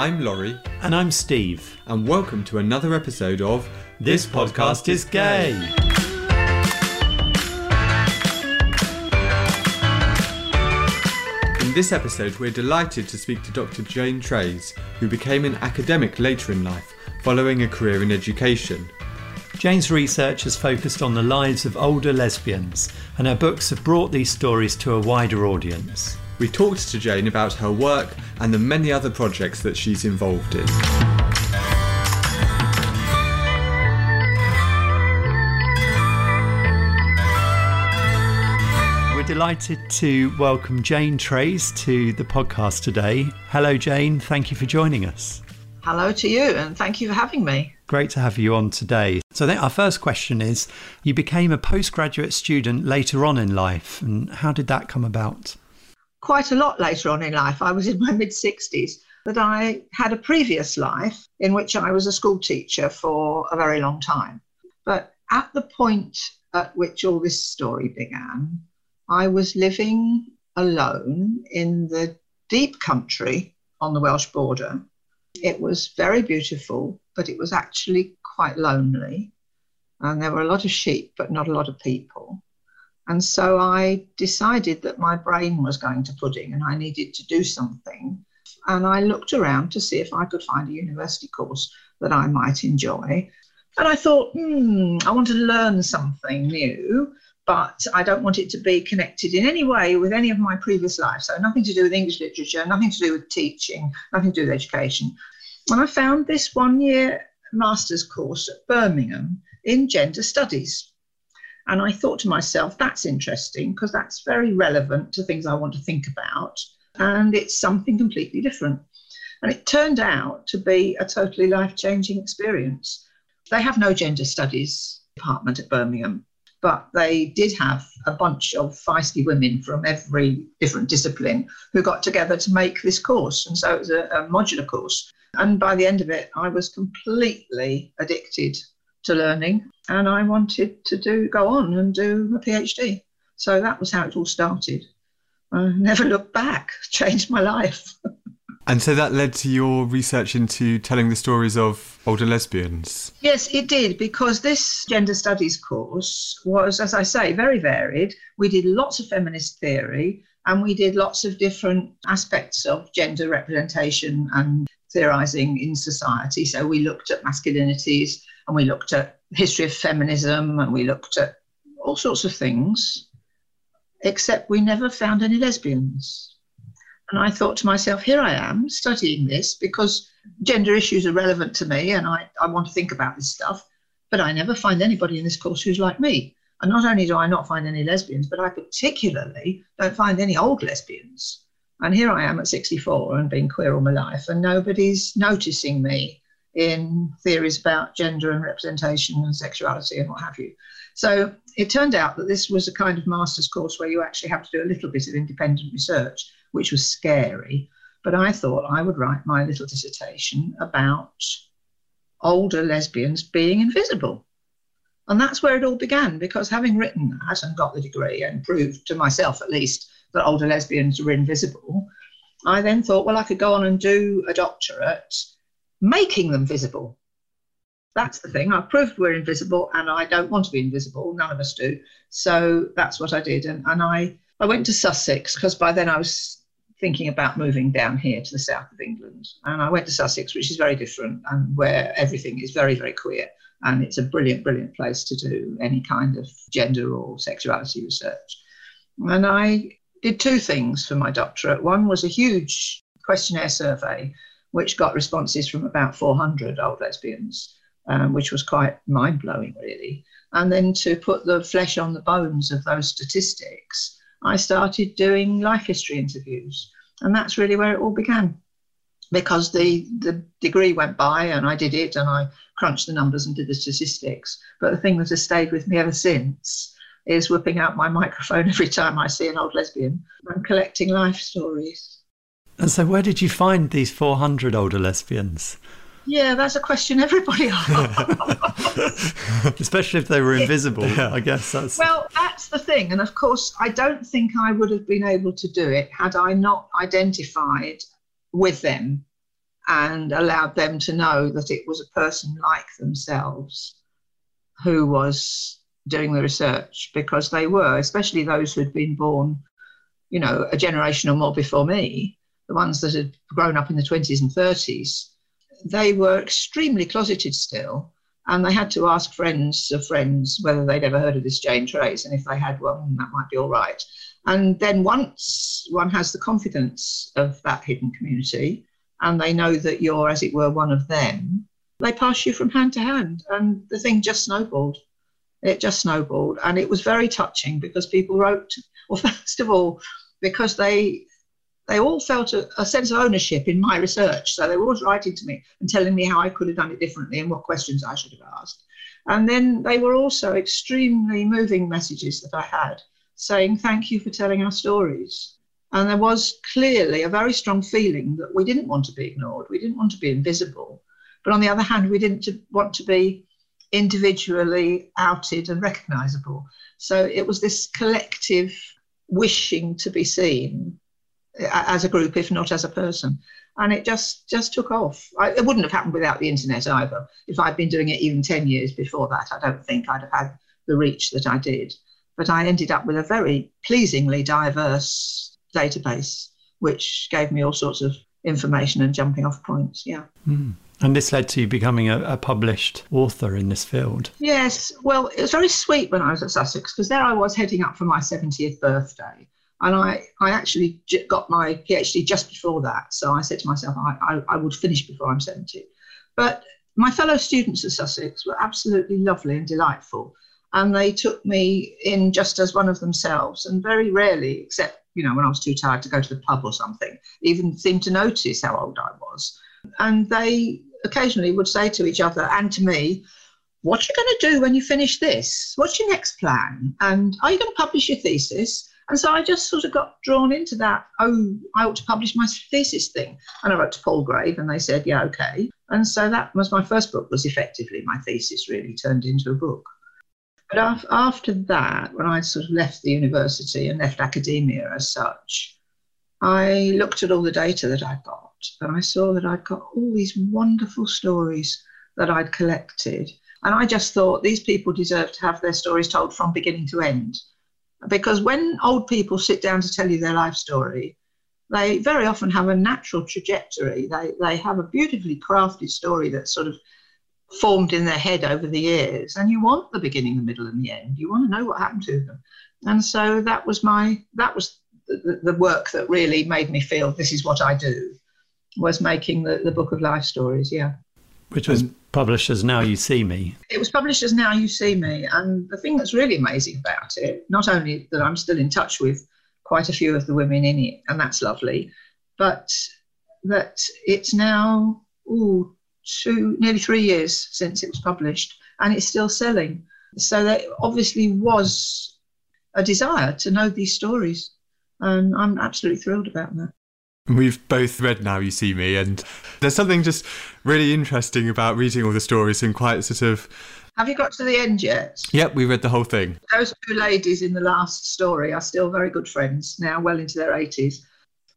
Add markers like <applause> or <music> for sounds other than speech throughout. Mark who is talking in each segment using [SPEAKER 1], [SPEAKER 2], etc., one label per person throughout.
[SPEAKER 1] I'm Laurie,
[SPEAKER 2] And I'm Steve.
[SPEAKER 1] and welcome to another episode of
[SPEAKER 2] This podcast is gay.
[SPEAKER 1] In this episode, we're delighted to speak to Dr. Jane Traies, who became an academic later in life, following a career in education.
[SPEAKER 2] Jane's research has focused on the lives of older lesbians, and her books have brought these stories to a wider audience.
[SPEAKER 1] We talked to Jane about her work and the many other projects that she's involved in.
[SPEAKER 2] We're delighted to welcome Jane Traies to the podcast today. Hello, Jane. Thank you for joining us.
[SPEAKER 3] Hello to you, and thank you for having me.
[SPEAKER 2] Great to have you on today. So, I think our first question is you became a postgraduate student later on in life, and how did that come about?
[SPEAKER 3] Quite a lot later on in life, I was in my mid 60s, that I had a previous life in which I was a school teacher for a very long time. But at the point at which all this story began, I was living alone in the deep country on the Welsh border. It was very beautiful, but it was actually quite lonely. And there were a lot of sheep, but not a lot of people. And so I decided that my brain was going to pudding and I needed to do something. And I looked around to see if I could find a university course that I might enjoy. And I thought, hmm, I want to learn something new, but I don't want it to be connected in any way with any of my previous life. So nothing to do with English literature, nothing to do with teaching, nothing to do with education. And I found this one year master's course at Birmingham in gender studies. And I thought to myself, that's interesting because that's very relevant to things I want to think about. And it's something completely different. And it turned out to be a totally life changing experience. They have no gender studies department at Birmingham, but they did have a bunch of feisty women from every different discipline who got together to make this course. And so it was a, a modular course. And by the end of it, I was completely addicted to learning and I wanted to do go on and do a PhD. So that was how it all started. I never looked back, <laughs> changed my life. <laughs>
[SPEAKER 1] And so that led to your research into telling the stories of older lesbians.
[SPEAKER 3] Yes, it did, because this gender studies course was, as I say, very varied. We did lots of feminist theory and we did lots of different aspects of gender representation and theorizing in society. So we looked at masculinities and we looked at history of feminism and we looked at all sorts of things, except we never found any lesbians. And I thought to myself, here I am studying this because gender issues are relevant to me and I, I want to think about this stuff. But I never find anybody in this course who's like me. And not only do I not find any lesbians, but I particularly don't find any old lesbians. And here I am at 64 and being queer all my life, and nobody's noticing me in theories about gender and representation and sexuality and what have you. So it turned out that this was a kind of master's course where you actually have to do a little bit of independent research, which was scary. But I thought I would write my little dissertation about older lesbians being invisible. And that's where it all began, because having written that and got the degree and proved to myself at least that older lesbians were invisible, I then thought, well, I could go on and do a doctorate making them visible. That's the thing. I've proved we're invisible and I don't want to be invisible. None of us do. So that's what I did. And, and I, I went to Sussex because by then I was thinking about moving down here to the south of England. And I went to Sussex, which is very different and where everything is very, very queer. And it's a brilliant, brilliant place to do any kind of gender or sexuality research. And I did two things for my doctorate. One was a huge questionnaire survey, which got responses from about 400 old lesbians, um, which was quite mind blowing, really. And then to put the flesh on the bones of those statistics, I started doing life history interviews. And that's really where it all began. Because the, the degree went by and I did it and I crunched the numbers and did the statistics. But the thing that has stayed with me ever since is whipping out my <laughs> microphone every time I see an old lesbian and collecting life stories.
[SPEAKER 2] And so, where did you find these 400 older lesbians?
[SPEAKER 3] Yeah, that's a question everybody <laughs> asks. <laughs>
[SPEAKER 2] Especially if they were invisible. I guess that's.
[SPEAKER 3] well, that's the thing. And of course, I don't think I would have been able to do it had I not identified with them and allowed them to know that it was a person like themselves who was doing the research because they were, especially those who had been born, you know, a generation or more before me, the ones that had grown up in the 20s and 30s, they were extremely closeted still. And they had to ask friends of friends whether they'd ever heard of this Jane Traies. And if they had, well, that might be all right. And then once one has the confidence of that hidden community and they know that you're, as it were, one of them, they pass you from hand to hand. And the thing just snowballed. It just snowballed. And it was very touching because people wrote, <laughs> well, first of all, because they they all felt a, a, sense of ownership in my research. So they were always writing to me and telling me how I could have done it differently and what questions I should have asked. And then they were also extremely moving messages that I had saying, Thank you for telling our stories. And there was clearly a very strong feeling that we didn't want to be ignored, we didn't want to be invisible. But on the other hand, we didn't want to be individually outed and recognizable. So it was this collective wishing to be seen as a group, if not as a person. And it just just took off. I, it wouldn't have happened without the internet either. If I'd been doing it even 10 years before that, I don't think I'd have had the reach that I did. But I ended up with a very pleasingly diverse database, which gave me all sorts of information and jumping off points. Yeah.
[SPEAKER 2] Mm. And this led to you becoming a, a, published author in this field.
[SPEAKER 3] Yes. Well, it was very sweet when I was at Sussex because there I was heading up for my 70th birthday. And I, I actually got my PhD just before that. So I said to myself, I, I, I would finish before I'm 70. But my fellow students at Sussex were absolutely lovely and delightful. And they took me in just as one of themselves. And very rarely, except, you know, when I was too tired to go to the pub or something, even seemed to notice how old I was. And they occasionally would say to each other and to me, what are you going to do when you finish this? What's your next plan? And are you going to publish your thesis? And so I just sort of got drawn into that. Oh, I ought to publish my thesis thing. And I wrote to Palgrave and they said, yeah, okay. And so that was my first book, was effectively my thesis really turned into a book. But after that, when I sort of left the university and left academia as such, I looked at all the data that I'd got and I saw that I'd got all these wonderful stories that I'd collected. And I just thought these people deserve to have their stories told from beginning to end. Because when old people sit down to tell you their life story, they very often have a natural trajectory. They, they have a beautifully crafted story that's sort of formed in their head over the years. And you want the beginning, the middle, and the end. You want to know what happened to them. And so that was my that was the, the work that really made me feel this is what I do was making the, the book of life stories. Yeah.
[SPEAKER 2] Which was published as Now You See Me.
[SPEAKER 3] It was published as Now You See Me. And the thing that's really amazing about it, not only that I'm still in touch with quite a few of the women in it, and that's lovely, but that it's now ooh, two, nearly three years since it was published, and it's still selling. So there obviously was a desire to know these stories, and I'm absolutely thrilled about that.
[SPEAKER 1] We've both read Now You See Me, and there's something just really interesting about reading all the stories and quite sort of.
[SPEAKER 3] Have you got to the end yet?
[SPEAKER 1] Yep, we read the whole thing.
[SPEAKER 3] Those two ladies in the last story are still very good friends, now well into their 80s.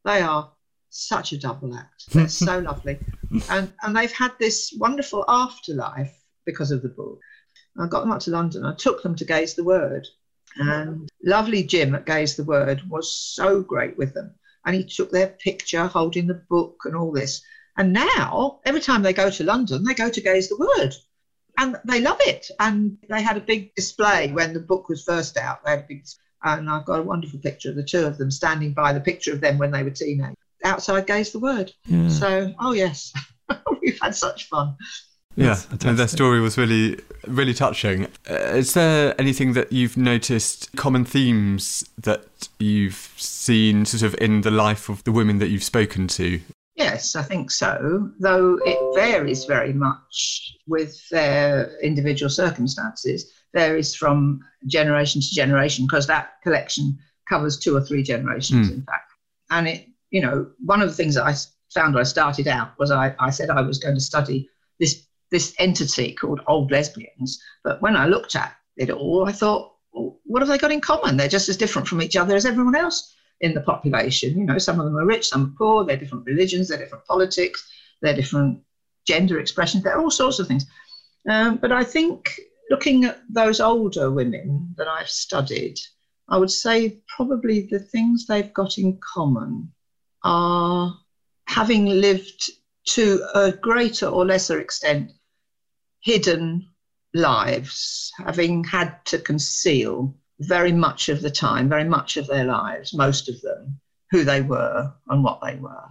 [SPEAKER 3] They are such a double act. They're so <laughs> lovely. And, and they've had this wonderful afterlife because of the book. I got them up to London. I took them to Gay's the Word. And lovely Jim at Gay's the Word was so great with them and he took their picture holding the book and all this. And now, every time they go to London, they go to Gay's the Word. And they love it. And they had a big display when the book was first out. They had a big, and I've got a wonderful picture of the two of them standing by the picture of them when they were teenagers outside Gay's the Word. Yeah. So, oh yes, <laughs> we've had such fun.
[SPEAKER 1] Yeah, and their story was really, really touching. Uh, is there anything that you've noticed, common themes that you've seen sort of in the life of the women that you've spoken to?
[SPEAKER 3] Yes, I think so, though it varies very much with their individual circumstances, varies from generation to generation, because that collection covers two or three generations, mm. in fact. And it, you know, one of the things that I found when I started out was I, I said I was going to study this this entity called old lesbians. But when I looked at it all, I thought, well, what have they got in common? They're just as different from each other as everyone else in the population. You know, some of them are rich, some are poor, they're different religions, they're different politics. they're different gender expressions, they're all sorts of things. Um, but I think looking at those older women that I've studied, I would say probably the things they've got in common are having lived to a greater or lesser extent hidden lives, having had to conceal very much of the time, very much of their lives, most of them, who they were and what they were.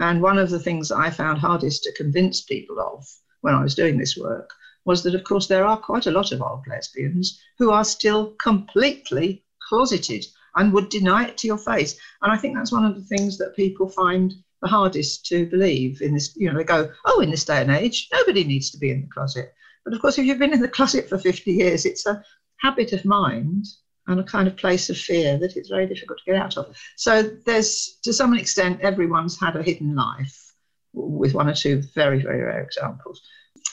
[SPEAKER 3] And one of the things I found hardest to convince people of when I was doing this work was that, of course, there are quite a lot of old lesbians who are still completely closeted and would deny it to your face. And I think that's one of the things that people find the hardest to believe in this. You know, they go, oh, in this day and age, nobody needs to be in the closet. But of course, if you've been in the closet for 50 years, it's a habit of mind and a kind of place of fear that it's very difficult to get out of. So there's, to some extent, everyone's had a hidden life, with one or two very, very rare examples.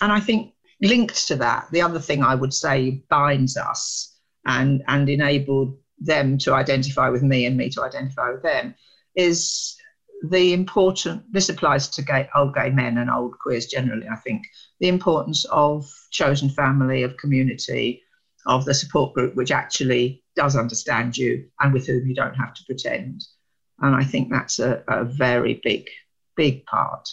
[SPEAKER 3] And I think linked to that, the other thing I would say binds us and and enabled them to identify with me and me to identify with them is the important this applies to gay, old gay men and old queers generally i think. The importance of chosen family of community of the support group which actually does understand you and with whom you don't have to pretend. And i think that's a, a very big big part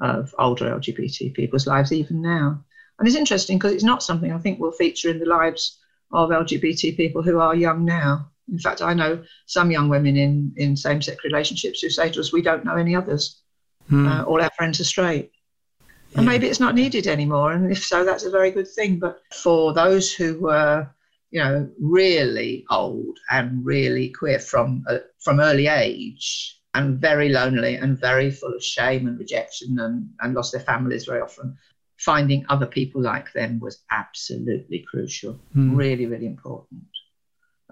[SPEAKER 3] of older lgbt people's lives even now. And it's interesting because it's not something i think will feature in the lives of lgbt people who are young now in fact, I know some young women in, in same sex relationships who say to us, We don't know any others. Hmm. Uh, all our friends are straight. Yeah. And maybe it's not needed anymore. And if so, that's a very good thing. But for those who were, you know, really old and really queer from, uh, from early age and very lonely and very full of shame and rejection and, and lost their families very often, finding other people like them was absolutely crucial, hmm. really, really important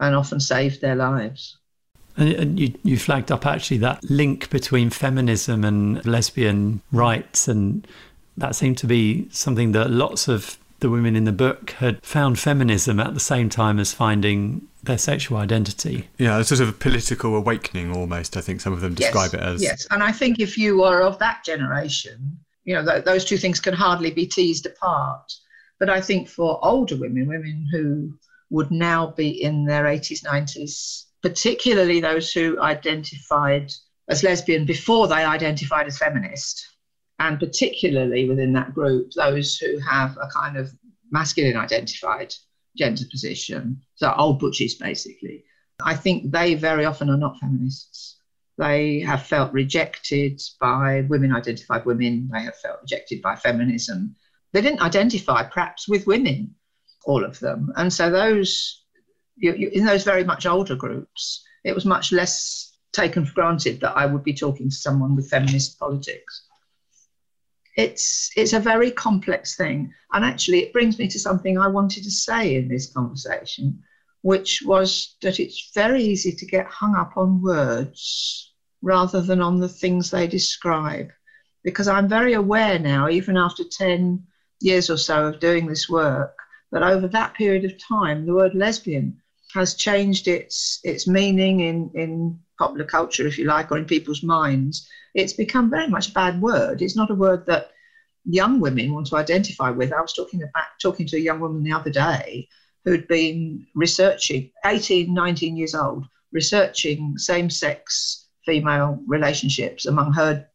[SPEAKER 3] and often saved their lives.
[SPEAKER 2] And you, you flagged up actually that link between feminism and lesbian rights, and that seemed to be something that lots of the women in the book had found feminism at the same time as finding their sexual identity.
[SPEAKER 1] Yeah, a sort of a political awakening almost, I think some of them describe
[SPEAKER 3] yes,
[SPEAKER 1] it as.
[SPEAKER 3] Yes, and I think if you are of that generation, you know, th- those two things can hardly be teased apart. But I think for older women, women who would now be in their 80s, 90s, particularly those who identified as lesbian before they identified as feminist, and particularly within that group, those who have a kind of masculine identified gender position, so old butchies basically. I think they very often are not feminists. They have felt rejected by women identified women, they have felt rejected by feminism. They didn't identify perhaps with women all of them. And so those, you, you, in those very much older groups, it was much less taken for granted that I would be talking to someone with feminist politics. It's, it's a very complex thing. And actually, it brings me to something I wanted to say in this conversation, which was that it's very easy to get hung up on words rather than on the things they describe. Because I'm very aware now, even after 10 years or so of doing this work, that over that period of time, the word lesbian has changed its its meaning in in popular culture, if you like, or in people's minds. It's become very much a bad word. It's not a word that young women want to identify with. I was talking about talking to a young woman the other day who'd been researching 18, 19 years old, researching same-sex female relationships among her,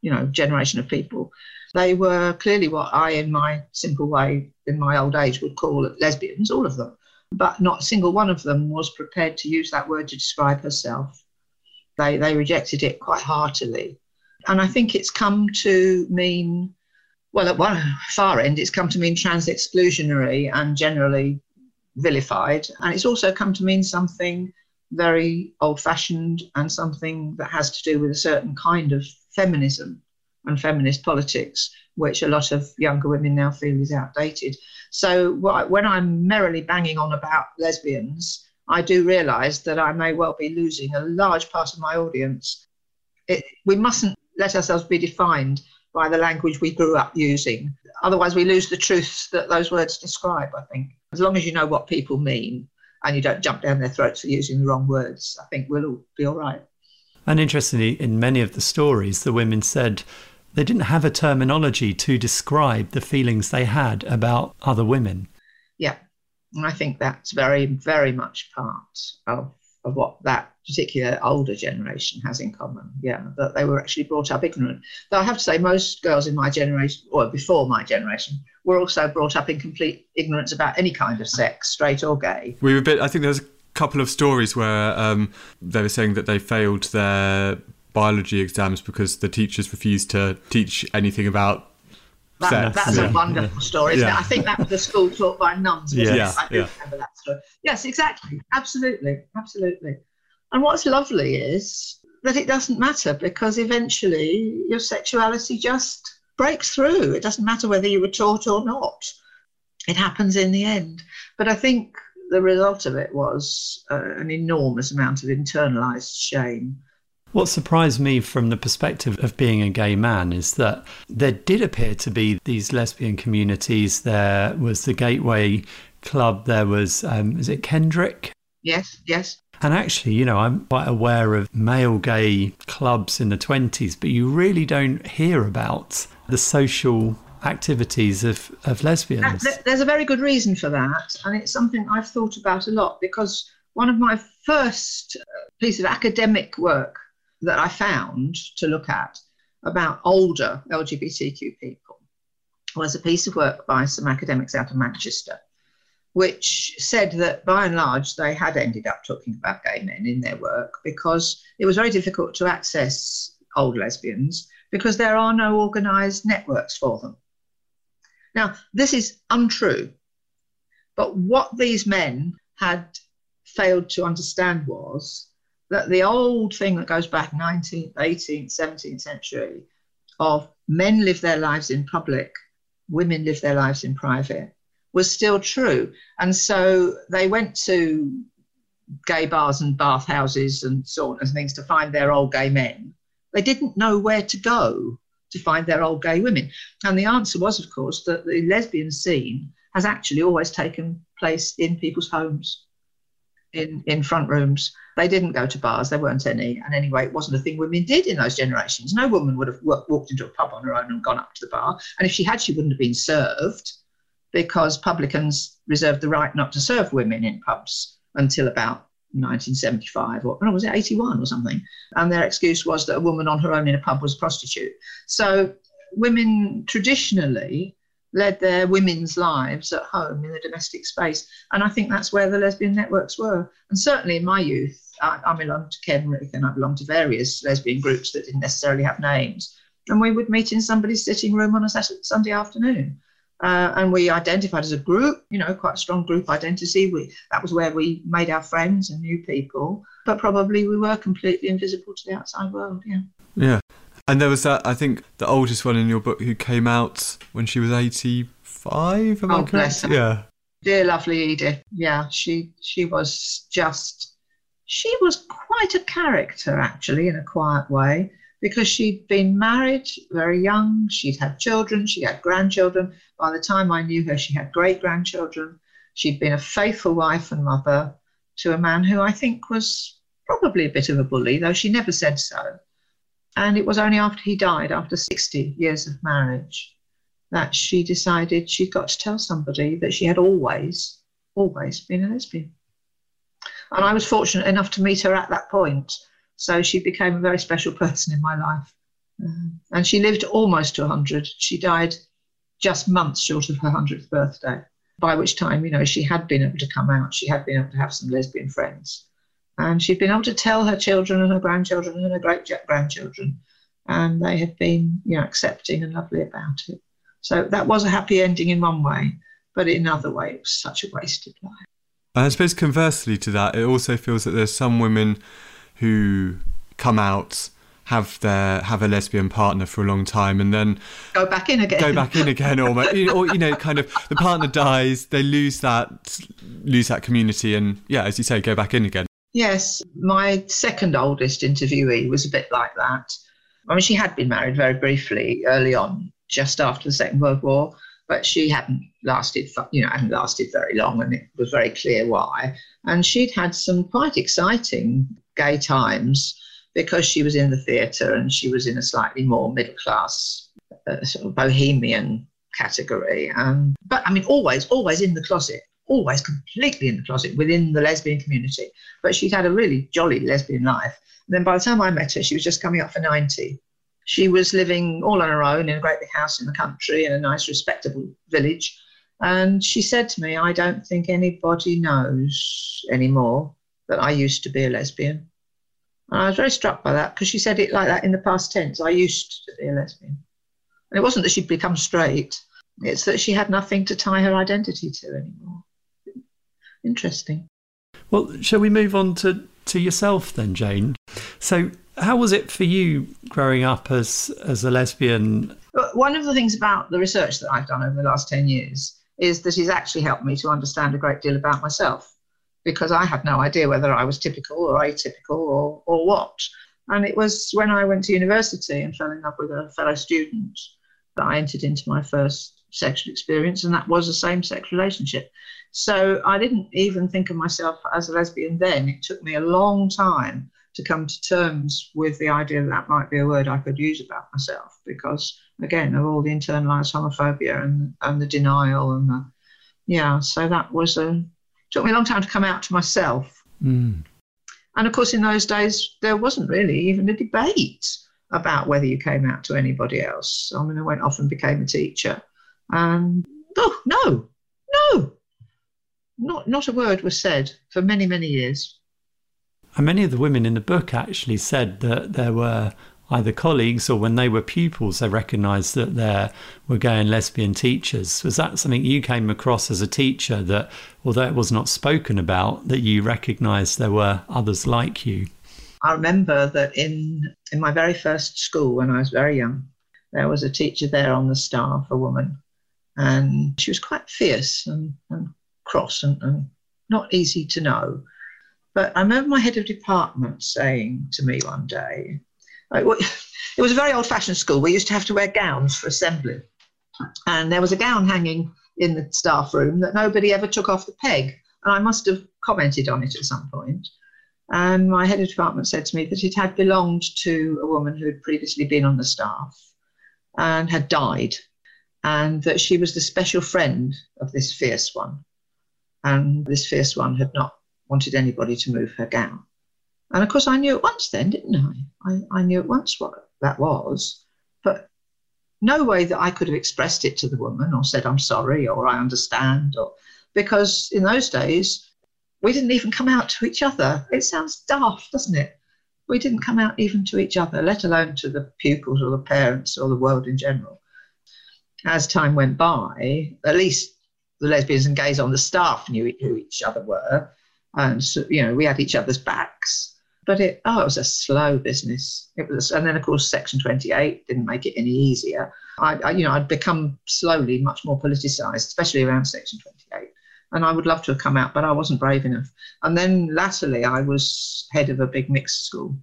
[SPEAKER 3] you know, generation of people. They were clearly what I, in my simple way, in my old age, would call lesbians, all of them. But not a single one of them was prepared to use that word to describe herself. They, they rejected it quite heartily. And I think it's come to mean, well, at one far end, it's come to mean trans exclusionary and generally vilified. And it's also come to mean something very old fashioned and something that has to do with a certain kind of feminism and feminist politics, which a lot of younger women now feel is outdated. So when I'm merrily banging on about lesbians, I do realise that I may well be losing a large part of my audience. It, we mustn't let ourselves be defined by the language we grew up using. Otherwise, we lose the truths that those words describe, I think. As long as you know what people mean and you don't jump down their throats for using the wrong words, I think we'll all be all right.
[SPEAKER 2] And interestingly, in many of the stories, the women said they didn't have a terminology to describe the feelings they had about other women.
[SPEAKER 3] Yeah. And I think that's very, very much part of, of what that particular older generation has in common. Yeah, that they were actually brought up ignorant. Though I have to say, most girls in my generation, or before my generation, were also brought up in complete ignorance about any kind of sex, straight or gay.
[SPEAKER 1] We were a bit. I think there's a couple of stories where um, they were saying that they failed their biology exams because the teachers refused to teach anything about
[SPEAKER 3] that, that's yeah. a wonderful story, yeah. I think that was a school taught by nuns.
[SPEAKER 1] Yeah,
[SPEAKER 3] I do remember that story. Yes, exactly. Absolutely. Absolutely. And what's lovely is that it doesn't matter because eventually your sexuality just breaks through. It doesn't matter whether you were taught or not. It happens in the end. But I think the result of it was uh, an enormous amount of internalized shame
[SPEAKER 2] what surprised me from the perspective of being a gay man is that there did appear to be these lesbian communities. There was the Gateway Club, there was, um, is it Kenric?
[SPEAKER 3] Yes, yes.
[SPEAKER 2] And actually, you know, I'm quite aware of male gay clubs in the 20s, but you really don't hear about the social activities of, of lesbians.
[SPEAKER 3] There's a very good reason for that. And it's something I've thought about a lot because one of my first uh, piece of academic work that I found to look at about older LGBTQ people was a piece of work by some academics out of Manchester, which said that by and large they had ended up talking about gay men in their work because it was very difficult to access old lesbians because there are no organised networks for them. Now, this is untrue, but what these men had failed to understand was that the old thing that goes back 19th, 18th, 17th century of men live their lives in public, women live their lives in private was still true. And so they went to gay bars and bathhouses and on and things to find their old gay men. They didn't know where to go to find their old gay women. And the answer was, of course, that the lesbian scene has actually always taken place in people's homes, in, in front rooms. They didn't go to bars, there weren't any. And anyway, it wasn't a thing women did in those generations. No woman would have walked into a pub on her own and gone up to the bar. And if she had, she wouldn't have been served because publicans reserved the right not to serve women in pubs until about 1975 or was it 81 or something? And their excuse was that a woman on her own in a pub was a prostitute. So women traditionally led their women's lives at home in the domestic space. And I think that's where the lesbian networks were. And certainly in my youth, I, I belonged to Kenric and I belonged to various lesbian groups that didn't necessarily have names. And we would meet in somebody's sitting room on a Saturday, Sunday afternoon. Uh, and we identified as a group, you know, quite a strong group identity. We, that was where we made our friends and new people, but probably we were completely invisible to the outside world. Yeah.
[SPEAKER 1] Yeah. And there was that, I think, the oldest one in your book who came out when she was 85. Am
[SPEAKER 3] oh, bless her.
[SPEAKER 1] Yeah.
[SPEAKER 3] Dear lovely Edith. Yeah, she she was just she was quite a character, actually, in a quiet way, because she'd been married very young, she'd had children, she had grandchildren. By the time I knew her, she had great grandchildren. She'd been a faithful wife and mother to a man who I think was probably a bit of a bully, though she never said so. And it was only after he died, after 60 years of marriage, that she decided she'd got to tell somebody that she had always, always been a lesbian. And I was fortunate enough to meet her at that point. So she became a very special person in my life. Um, and she lived almost to 100. She died just months short of her 100th birthday, by which time, you know, she had been able to come out. She had been able to have some lesbian friends. And she'd been able to tell her children and her grandchildren and her great grandchildren. And they had been, you know, accepting and lovely about it. So that was a happy ending in one way, but in another way, it was such a wasted life.
[SPEAKER 1] I suppose conversely to that, it also feels that there's some women who come out have their have a lesbian partner for a long time and then
[SPEAKER 3] go back in again.
[SPEAKER 1] go back in again or, or you know kind of the partner dies they lose that lose that community and yeah as you say go back in again.
[SPEAKER 3] Yes my second oldest interviewee was a bit like that. I mean she had been married very briefly early on just after the second world war but she hadn't lasted, you know, hadn't lasted very long, and it was very clear why. And she'd had some quite exciting gay times because she was in the theatre and she was in a slightly more middle class, uh, sort of bohemian category. Um, but I mean, always, always in the closet, always completely in the closet within the lesbian community. But she'd had a really jolly lesbian life. And then by the time I met her, she was just coming up for 90. She was living all on her own in a great big house in the country in a nice, respectable village. And she said to me, I don't think anybody knows anymore that I used to be a lesbian. And I was very struck by that because she said it like that in the past tense. I used to be a lesbian. And it wasn't that she'd become straight, it's that she had nothing to tie her identity to anymore. Interesting.
[SPEAKER 2] Well, shall we move on to, to yourself then, Jane? So, how was it for you growing up as, as a lesbian?
[SPEAKER 3] One of the things about the research that I've done over the last 10 years is that it's actually helped me to understand a great deal about myself because I had no idea whether I was typical or atypical or, or what. And it was when I went to university and fell in love with a fellow student that I entered into my first sexual experience, and that was a same sex relationship. So I didn't even think of myself as a lesbian then. It took me a long time to come to terms with the idea that that might be a word I could use about myself because, again, of all the internalized homophobia and, and the denial and the, yeah, so that was a, took me a long time to come out to myself.
[SPEAKER 2] Mm.
[SPEAKER 3] And of course, in those days, there wasn't really even a debate about whether you came out to anybody else. I mean, I went off and became a teacher. And oh, no, no, not, not a word was said for many, many years.
[SPEAKER 2] And many of the women in the book actually said that there were either colleagues or when they were pupils, they recognised that there were gay and lesbian teachers. Was that something you came across as a teacher that, although it was not spoken about, that you recognised there were others like you?
[SPEAKER 3] I remember that in, in my very first school when I was very young, there was a teacher there on the staff, a woman, and she was quite fierce and, and cross and, and not easy to know. But I remember my head of department saying to me one day, <laughs> it was a very old fashioned school. We used to have to wear gowns for assembly. And there was a gown hanging in the staff room that nobody ever took off the peg. And I must have commented on it at some point. And my head of department said to me that it had belonged to a woman who had previously been on the staff and had died, and that she was the special friend of this fierce one. And this fierce one had not wanted anybody to move her gown. And of course, I knew at once then, didn't I? I, I knew at once what that was, but no way that I could have expressed it to the woman or said, I'm sorry or I understand, or because in those days, we didn't even come out to each other. It sounds daft, doesn't it? We didn't come out even to each other, let alone to the pupils or the parents or the world in general. As time went by, at least the lesbians and gays on the staff knew who each other were. And, so, you know, we had each other's backs. But it, oh, it was a slow business. It was, and then of course Section 28 didn't make it any easier. I, I you know, I'd become slowly much more politicised, especially around Section 28 and I would love to have come out, but I wasn't brave enough. And then latterly, I was head of a big mixed school.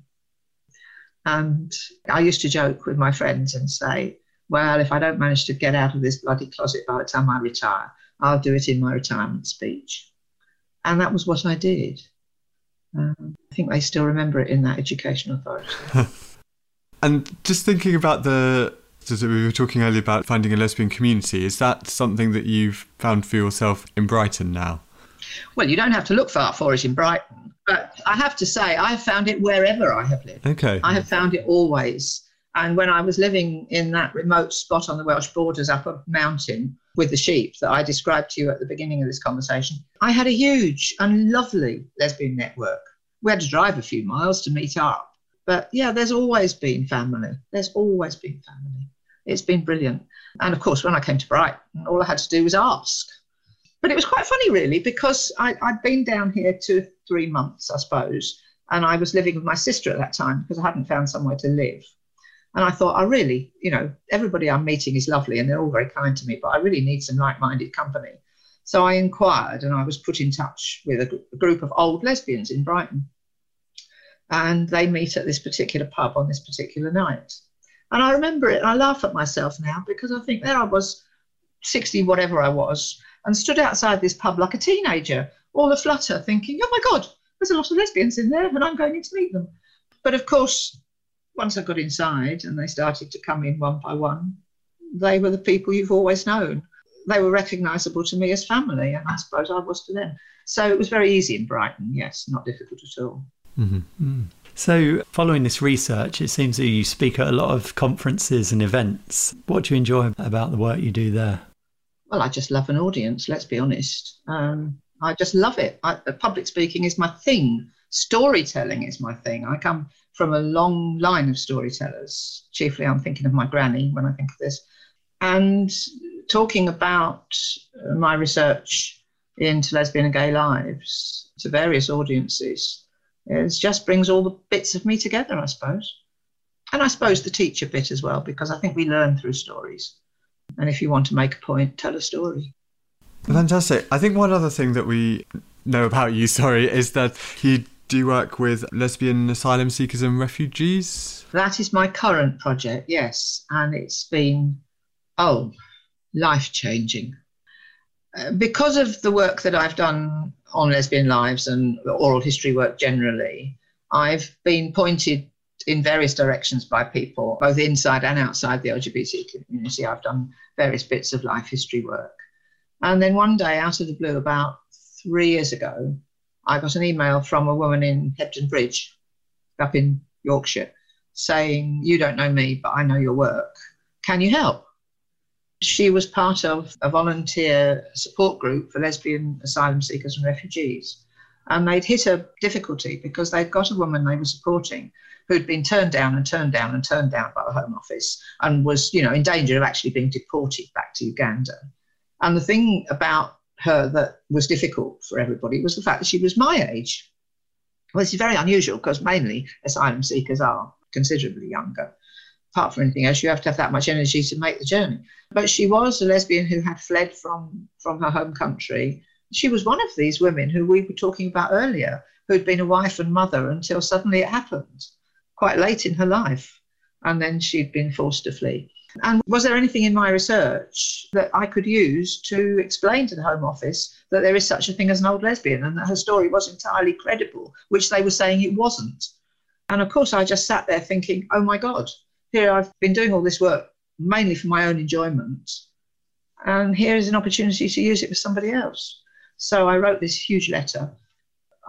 [SPEAKER 3] And I used to joke with my friends and say, well, if I don't manage to get out of this bloody closet by the time I retire, I'll do it in my retirement speech. And that was what I did. Um, I think they still remember it in that education authority. <laughs>
[SPEAKER 1] and just thinking about the so we were talking earlier about finding a lesbian community. Is that something that you've found for yourself in Brighton now?
[SPEAKER 3] Well, you don't have to look far for it in Brighton, but I have to say I have found it wherever I have lived.
[SPEAKER 1] Okay.
[SPEAKER 3] I have found it always. And when I was living in that remote spot on the Welsh borders up a mountain with the sheep that I described to you at the beginning of this conversation, I had a huge and lovely lesbian network. We had to drive a few miles to meet up. But yeah, there's always been family. There's always been family. It's been brilliant. And of course, when I came to Brighton, all I had to do was ask. But it was quite funny, really, because I, I'd been down here two, three months, I suppose, and I was living with my sister at that time because I hadn't found somewhere to live. And I thought, I really, you know, everybody I'm meeting is lovely and they're all very kind to me, but I really need some like minded company. So I inquired and I was put in touch with a, a group of old lesbians in Brighton. And they meet at this particular pub on this particular night. And I remember it, and I laugh at myself now because I think there I was, 60, whatever I was, and stood outside this pub like a teenager, all a flutter, thinking, oh my God, there's a lot of lesbians in there, and I'm going in to meet them. But of course, once I got inside and they started to come in one by one, they were the people you've always known. They were recognisable to me as family, and I suppose I was to them. So it was very easy in Brighton, yes, not difficult at all.
[SPEAKER 2] Mm-hmm. Mm. So, following this research, it seems that you speak at a lot of conferences and events. What do you enjoy about the work you do there?
[SPEAKER 3] Well, I just love an audience, let's be honest. Um, I just love it. I, public speaking is my thing, storytelling is my thing. I come from a long line of storytellers. Chiefly, I'm thinking of my granny when I think of this. And talking about uh, my research into lesbian and gay lives to various audiences it just brings all the bits of me together, I suppose. And I suppose the teacher bit as well, because I think we learn through stories. And if you want to make a point, tell a story.
[SPEAKER 1] Fantastic. I think one other thing that we know about you, sorry, is that you do you work with lesbian asylum seekers and refugees.
[SPEAKER 3] That is my current project, yes. And it's been, oh, life changing. Uh, because of the work that I've done on lesbian lives and oral history work generally, I've been pointed in various directions by people, both inside and outside the LGBT community. I've done various bits of life history work. And then one day, out of the blue, about three years ago, I got an email from a woman in Hebden Bridge up in Yorkshire saying, You don't know me, but I know your work. Can you help? She was part of a volunteer support group for lesbian asylum seekers and refugees. And they'd hit a difficulty because they'd got a woman they were supporting who'd been turned down and turned down and turned down by the Home Office and was, you know, in danger of actually being deported back to Uganda. And the thing about her that was difficult for everybody was the fact that she was my age. Well, this is very unusual because mainly asylum seekers are considerably younger apart from anything else, you have to have that much energy to make the journey. But she was a lesbian who had fled from, from her home country. She was one of these women who we were talking about earlier, who had been a wife and mother until suddenly it happened, quite late in her life. And then she'd been forced to flee. And was there anything in my research that I could use to explain to the Home Office that there is such a thing as an old lesbian and that her story was entirely credible, which they were saying it wasn't? And of course, I just sat there thinking, oh my God, here I've been doing all this work mainly for my own enjoyment, and here is an opportunity to use it for somebody else. So I wrote this huge letter.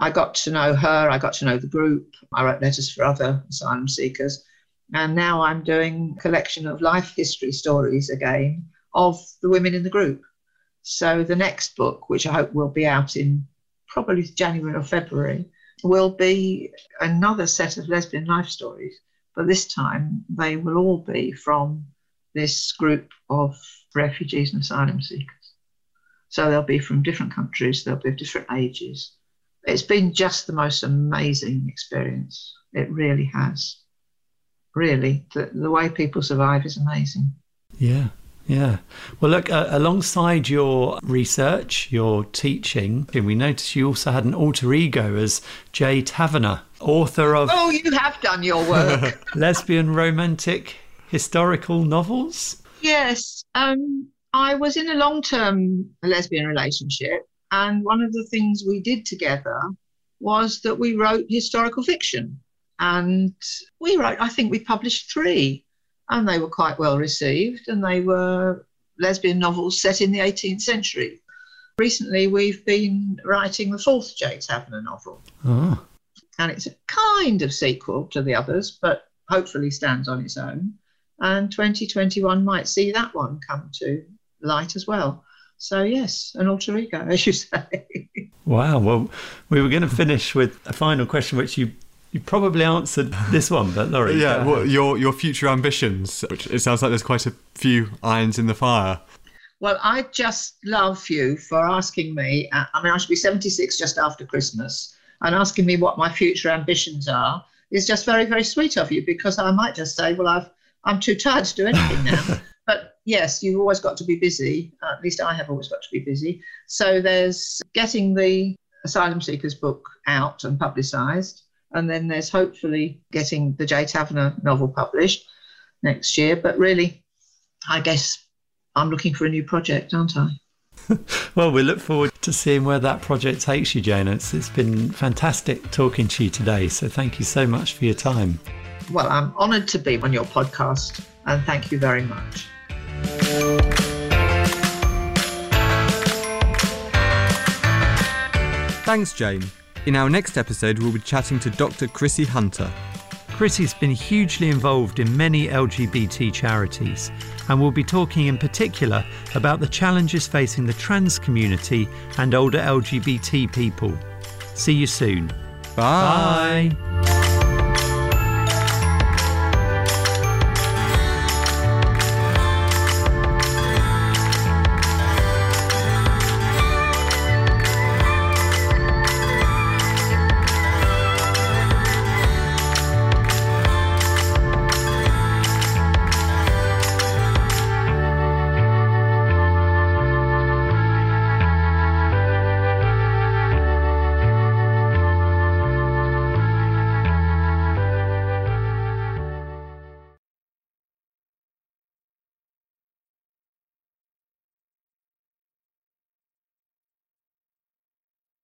[SPEAKER 3] I got to know her, I got to know the group, I wrote letters for other asylum seekers, and now I'm doing a collection of life history stories again of the women in the group. So the next book, which I hope will be out in probably January or February, will be another set of lesbian life stories but this time they will all be from this group of refugees and asylum seekers. So they'll be from different countries, they'll be of different ages. It's been just the most amazing experience. It really has. Really, the, the way people survive is amazing.
[SPEAKER 2] Yeah, yeah. Well, look, uh, alongside your research, your teaching, we noticed you also had an alter ego as Jay Taverner, author of.
[SPEAKER 3] Oh, you have done your work. <laughs>
[SPEAKER 2] lesbian romantic historical novels?
[SPEAKER 3] Yes. Um, I was in a long term lesbian relationship, and one of the things we did together was that we wrote historical fiction. And we wrote, I think we published three and they were quite well received, and they were lesbian novels set in the 18th century. Recently, we've been writing the fourth Jay Taverner novel. Oh. And it's a kind of sequel to the others, but hopefully stands on its own. And 2021 might see that one come to light as well. So, yes, an alter ego, <laughs> as you say.
[SPEAKER 2] Wow. Well, we were going to finish with a final question, which you you probably answered <laughs> this one, but Laurie.
[SPEAKER 1] yeah, well, your your future ambitions. Which it sounds like there's quite a few irons in the fire.
[SPEAKER 3] Well, I just love you for asking me. Uh, I mean, I should be 76 just after Christmas, and asking me what my future ambitions are is just very, very sweet of you because I might just say, well, I've I'm too tired to do anything now. <laughs> but yes, you've always got to be busy. at least I have always got to be busy. So there's getting the asylum seekers book out and publicised and then there's hopefully getting the Jay Taverner novel published next year. But really, I guess I'm looking for a new project, aren't I? <laughs>
[SPEAKER 2] well, we look forward to seeing where that project takes you, Jane. It's, it's been fantastic talking to you today. So thank you so much for your time.
[SPEAKER 3] Well, I'm honoured to be on your podcast and thank you very much.
[SPEAKER 1] Thanks, Jane. In our next episode, we'll be chatting to Dr. Chrissy Hunter.
[SPEAKER 2] Chrissy's been hugely involved in many LGBT charities and we'll be talking in particular about the challenges facing the trans community and older LGBT people. See you soon.
[SPEAKER 1] Bye.
[SPEAKER 2] Bye.